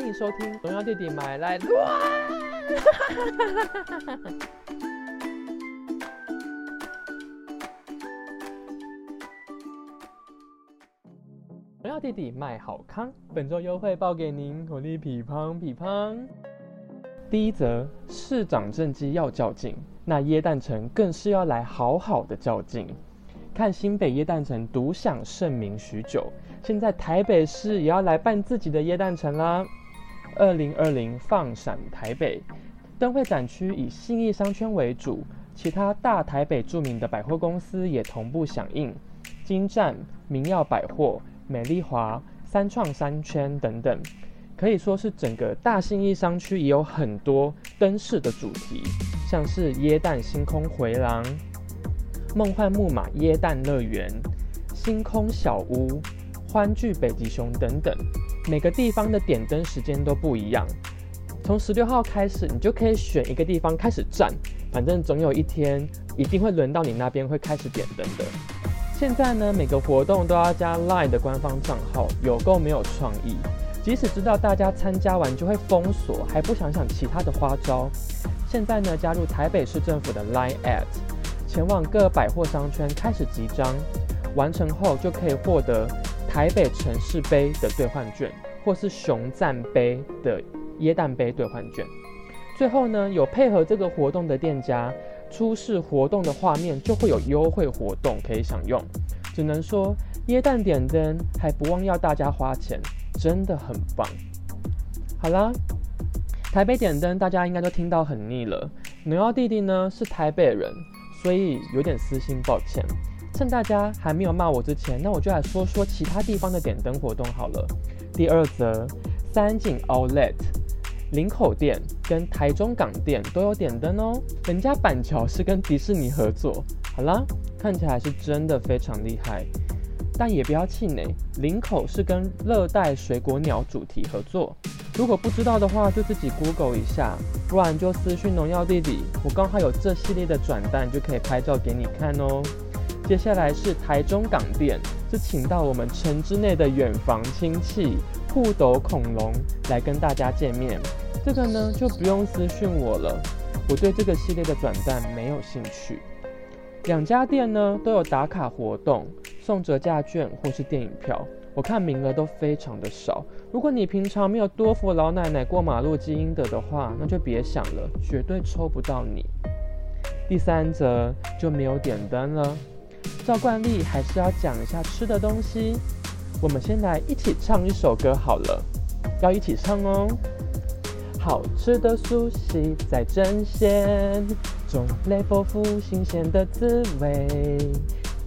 欢迎收听《荣耀弟弟买来乱》。荣耀弟弟卖好康，本周优惠报给您，火力匹胖匹胖。第一则，市长政绩要较劲，那耶诞城更是要来好好的较劲。看新北耶诞城独享盛名许久，现在台北市也要来办自己的耶诞城啦。二零二零放闪台北灯会展区以信义商圈为主，其他大台北著名的百货公司也同步响应，金站、明耀百货、美丽华、三创三圈等等，可以说是整个大信义商区也有很多灯饰的主题，像是耶诞星空回廊。梦幻木马耶诞乐园、星空小屋、欢聚北极熊等等，每个地方的点灯时间都不一样。从十六号开始，你就可以选一个地方开始站，反正总有一天一定会轮到你那边会开始点灯的。现在呢，每个活动都要加 LINE 的官方账号，有够没有创意。即使知道大家参加完就会封锁，还不想想其他的花招。现在呢，加入台北市政府的 LINE at。前往各百货商圈开始集章，完成后就可以获得台北城市杯的兑换券，或是熊赞杯的椰蛋杯兑换券。最后呢，有配合这个活动的店家出示活动的画面，就会有优惠活动可以享用。只能说椰蛋点灯还不忘要大家花钱，真的很棒。好啦，台北点灯大家应该都听到很腻了。牛妖弟弟呢是台北人。所以有点私心，抱歉。趁大家还没有骂我之前，那我就来说说其他地方的点灯活动好了。第二则，三井 Outlet、林口店跟台中港店都有点灯哦。人家板桥是跟迪士尼合作，好啦，看起来是真的非常厉害。但也不要气馁，林口是跟热带水果鸟主题合作。如果不知道的话，就自己 Google 一下，不然就私讯农药弟弟，我刚好有这系列的转单，就可以拍照给你看哦。接下来是台中港店，是请到我们城之内的远房亲戚互斗恐龙来跟大家见面。这个呢就不用私讯我了，我对这个系列的转单没有兴趣。两家店呢都有打卡活动，送折价券或是电影票。我看名额都非常的少，如果你平常没有多扶老奶奶过马路积阴德的话，那就别想了，绝对抽不到你。第三则就没有点灯了，照惯例还是要讲一下吃的东西。我们先来一起唱一首歌好了，要一起唱哦。好吃的苏西在争鲜，种类丰富新鲜的滋味。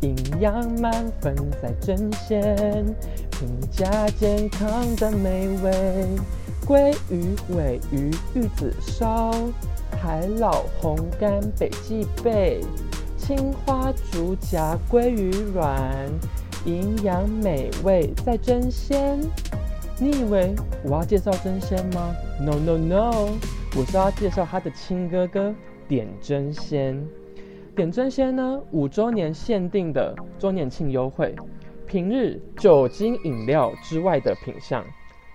营养满分在针线，平价健康的美味。鲑鱼、尾鱼、玉子烧，海老红干北极贝，青花竹夹鲑鱼卵，营养美味在针线。你以为我要介绍针线吗？No No No，我是要介绍他的亲哥哥点真鲜。点真鲜呢，五周年限定的周年庆优惠，平日酒精饮料之外的品项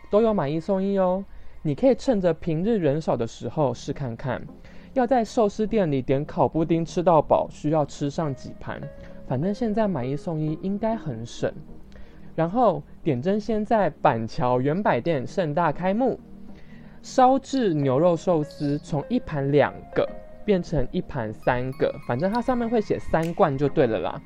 都有买一送一哦。你可以趁着平日人少的时候试看看。要在寿司店里点烤布丁吃到饱，需要吃上几盘，反正现在买一送一应该很省。然后点真先在板桥原百店盛大开幕，烧制牛肉寿司从一盘两个。变成一盘三个，反正它上面会写三罐就对了啦。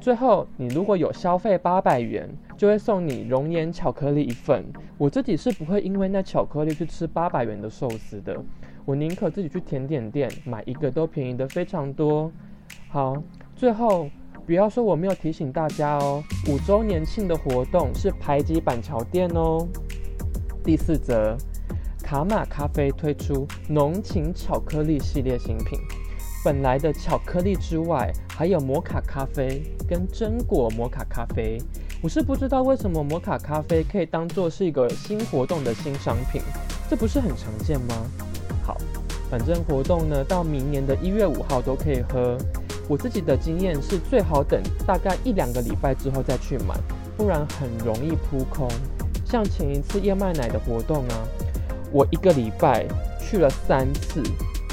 最后，你如果有消费八百元，就会送你熔岩巧克力一份。我自己是不会因为那巧克力去吃八百元的寿司的，我宁可自己去甜点店买一个都便宜的非常多。好，最后不要说我没有提醒大家哦，五周年庆的活动是排挤板桥店哦。第四则。卡玛咖啡推出浓情巧克力系列新品，本来的巧克力之外，还有摩卡咖啡跟榛果摩卡咖啡。我是不知道为什么摩卡咖啡可以当做是一个新活动的新商品，这不是很常见吗？反正活动呢到明年的一月五号都可以喝。我自己的经验是最好等大概一两个礼拜之后再去买，不然很容易扑空。像前一次燕麦奶的活动啊，我一个礼拜去了三次，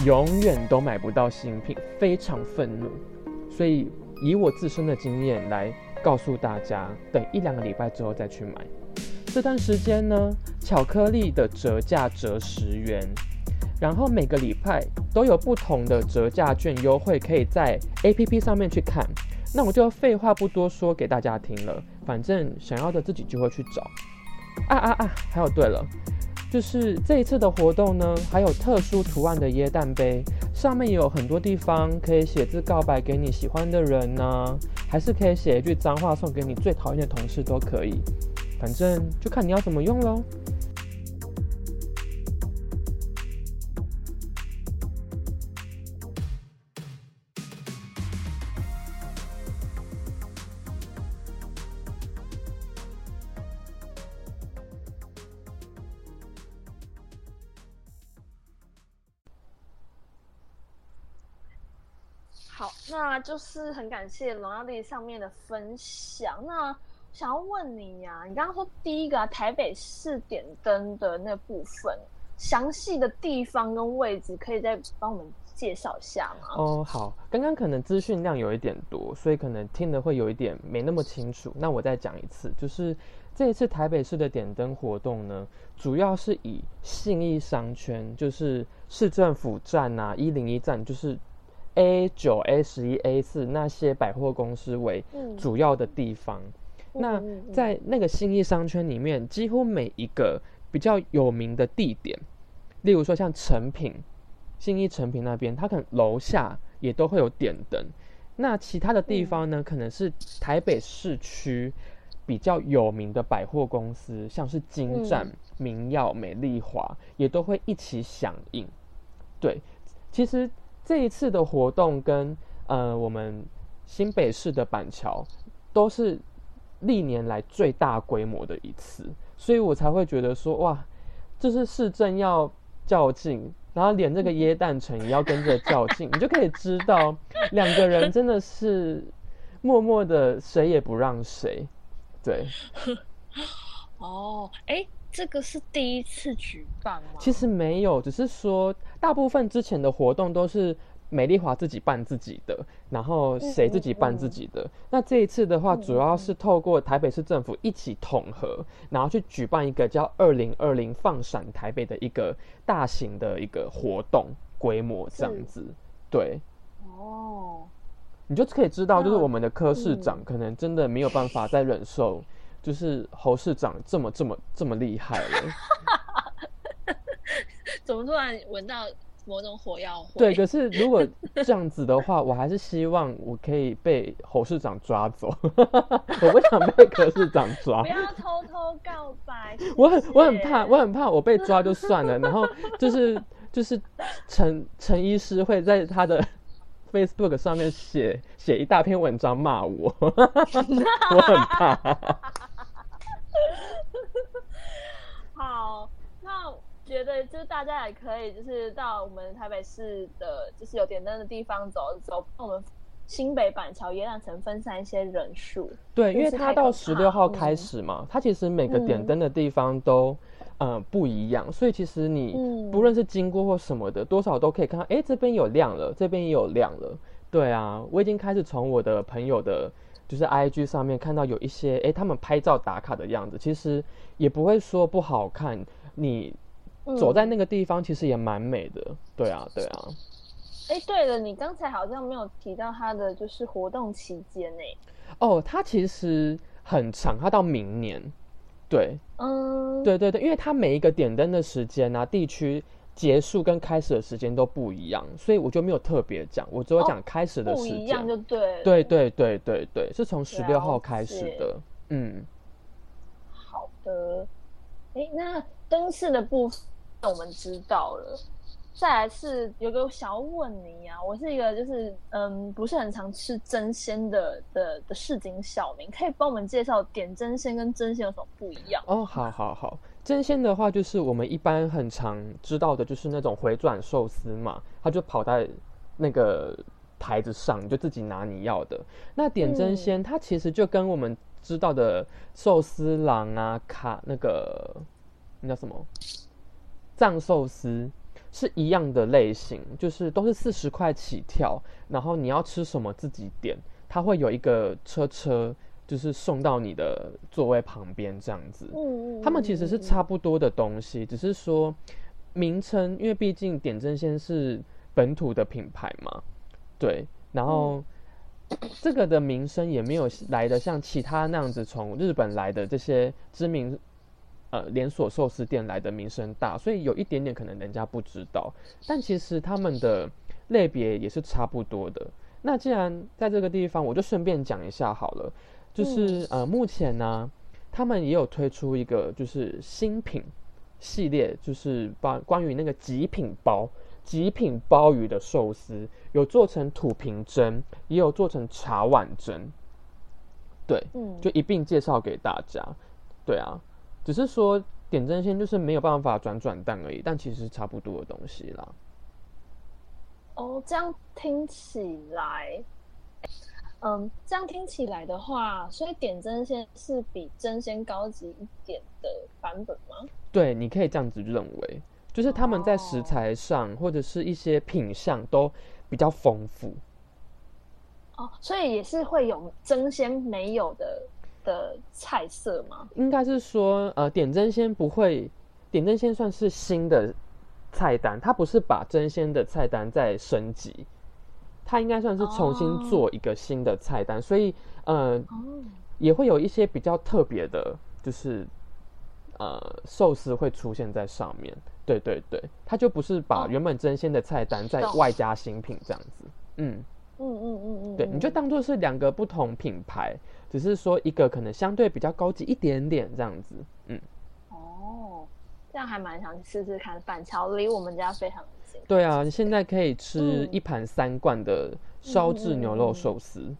永远都买不到新品，非常愤怒。所以以我自身的经验来告诉大家，等一两个礼拜之后再去买。这段时间呢，巧克力的折价折十元，然后每个礼拜都有不同的折价券优惠，可以在 APP 上面去看。那我就废话不多说给大家听了，反正想要的自己就会去找。啊啊啊！还有对了，就是这一次的活动呢，还有特殊图案的椰蛋杯，上面也有很多地方可以写字告白给你喜欢的人呢，还是可以写一句脏话送给你最讨厌的同事都可以。反正就看你要怎么用喽。好，那就是很感谢荣耀力上面的分享。那想要问你呀，你刚刚说第一个啊，台北市点灯的那部分，详细的地方跟位置，可以再帮我们介绍一下吗？哦，好，刚刚可能资讯量有一点多，所以可能听的会有一点没那么清楚。那我再讲一次，就是这一次台北市的点灯活动呢，主要是以信义商圈，就是市政府站啊，一零一站，就是。A 九、A 十一、A 四那些百货公司为主要的地方，那在那个新义商圈里面，几乎每一个比较有名的地点，例如说像成品、新义成品那边，它可能楼下也都会有点灯。那其他的地方呢，可能是台北市区比较有名的百货公司，像是金站、明耀、美丽华，也都会一起响应。对，其实。这一次的活动跟呃我们新北市的板桥都是历年来最大规模的一次，所以我才会觉得说哇，就是市政要较劲，然后连这个耶诞城也要跟着较劲，你就可以知道两个人真的是默默的谁也不让谁，对。哦，哎。这个是第一次举办吗？其实没有，只是说大部分之前的活动都是美丽华自己办自己的，然后谁自己办自己的。那这一次的话，主要是透过台北市政府一起统合，然后去举办一个叫“二零二零放闪台北”的一个大型的一个活动规模，这样子。对。哦。你就可以知道，就是我们的科室长可能真的没有办法再忍受。就是侯市长这么这么这么厉害了，怎么突然闻到某种火药味？对，可是如果这样子的话，我还是希望我可以被侯市长抓走，我不想被柯市长抓。不要偷偷告白。我很我很怕，我很怕我被抓就算了，然后就是就是陈陈医师会在他的 Facebook 上面写写一大篇文章骂我，我很怕。好，那觉得就是大家也可以，就是到我们台北市的，就是有点灯的地方走走，帮我们新北板桥耶诞城分散一些人数。对，因为它到十六号开始嘛，它其实每个点灯的地方都呃不一样，所以其实你不论是经过或什么的，多少都可以看到，哎，这边有亮了，这边也有亮了。对啊，我已经开始从我的朋友的。就是 I G 上面看到有一些哎，他们拍照打卡的样子，其实也不会说不好看。你走在那个地方，其实也蛮美的。对啊，对啊。哎，对了，你刚才好像没有提到它的就是活动期间呢。哦，它其实很长，它到明年。对，嗯，对对对，因为它每一个点灯的时间啊，地区。结束跟开始的时间都不一样，所以我就没有特别讲，我只有讲开始的时间。不一样就对。对对对对对，是从十六号开始的。嗯，好的。哎，那灯饰的部分我们知道了。再来是有个想要问你啊，我是一个就是嗯不是很常吃真鲜的的的市井小民，可以帮我们介绍点真鲜跟真鲜有什么不一样？哦，好好好。真鲜的话，就是我们一般很常知道的，就是那种回转寿司嘛，它就跑在那个台子上，你就自己拿你要的。那点真鲜，它其实就跟我们知道的寿司郎啊，卡那个那叫什么藏寿司是一样的类型，就是都是四十块起跳，然后你要吃什么自己点，它会有一个车车，就是送到你的座位旁边这样子。他们其实是差不多的东西，只是说名称，因为毕竟点真鲜是本土的品牌嘛，对，然后。这个的名声也没有来的像其他那样子从日本来的这些知名呃连锁寿司店来的名声大，所以有一点点可能人家不知道，但其实他们的类别也是差不多的。那既然在这个地方，我就顺便讲一下好了，就是呃目前呢，他们也有推出一个就是新品系列，就是关关于那个极品包。极品鲍鱼的寿司有做成土瓶蒸，也有做成茶碗蒸，对，嗯，就一并介绍给大家。对啊，只是说点真鲜就是没有办法转转蛋而已，但其实差不多的东西啦。哦，这样听起来，嗯，这样听起来的话，所以点真鲜是比真鲜高级一点的版本吗？对，你可以这样子认为。就是他们在食材上或者是一些品相都比较丰富哦，所以也是会有真鲜没有的的菜色吗？应该是说，呃，点真鲜不会，点真鲜算是新的菜单，它不是把真鲜的菜单再升级，它应该算是重新做一个新的菜单，所以呃，也会有一些比较特别的，就是呃，寿司会出现在上面。对对对，它就不是把原本真鲜的菜单再外加新品这样子，嗯。嗯嗯嗯嗯，对，你就当做是两个不同品牌，只是说一个可能相对比较高级一点点这样子，嗯。哦，这样还蛮想试试看，板桥离我们家非常近。对啊，你现在可以吃一盘三罐的烧制牛肉寿司。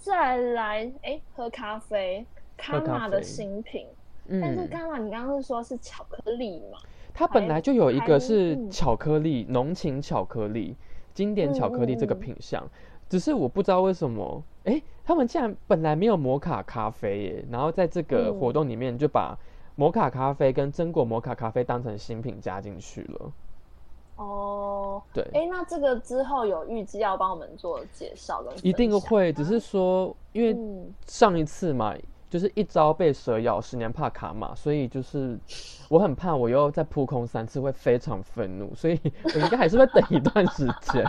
再来，哎，喝咖啡，卡玛的新品。但是刚刚你刚刚是说是巧克力嘛？它本来就有一个是巧克力浓情巧克力经典巧克力这个品相，只是我不知道为什么，哎，他们竟然本来没有摩卡咖啡耶，然后在这个活动里面就把摩卡咖啡跟榛果摩卡咖啡当成新品加进去了。哦，对，哎，那这个之后有预计要帮我们做介绍的？一定会，只是说因为上一次嘛。就是一朝被蛇咬，十年怕卡嘛，所以就是我很怕我又再扑空三次会非常愤怒，所以我应该还是会等一段时间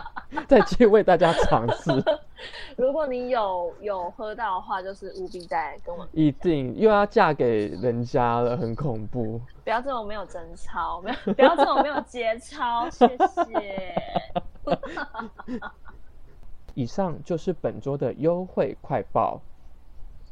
再去为大家尝试。如果你有有喝到的话，就是务必再跟我。一定又要嫁给人家了，很恐怖。不要这种没有贞操，没有不要这种没有节操，谢谢。以上就是本周的优惠快报。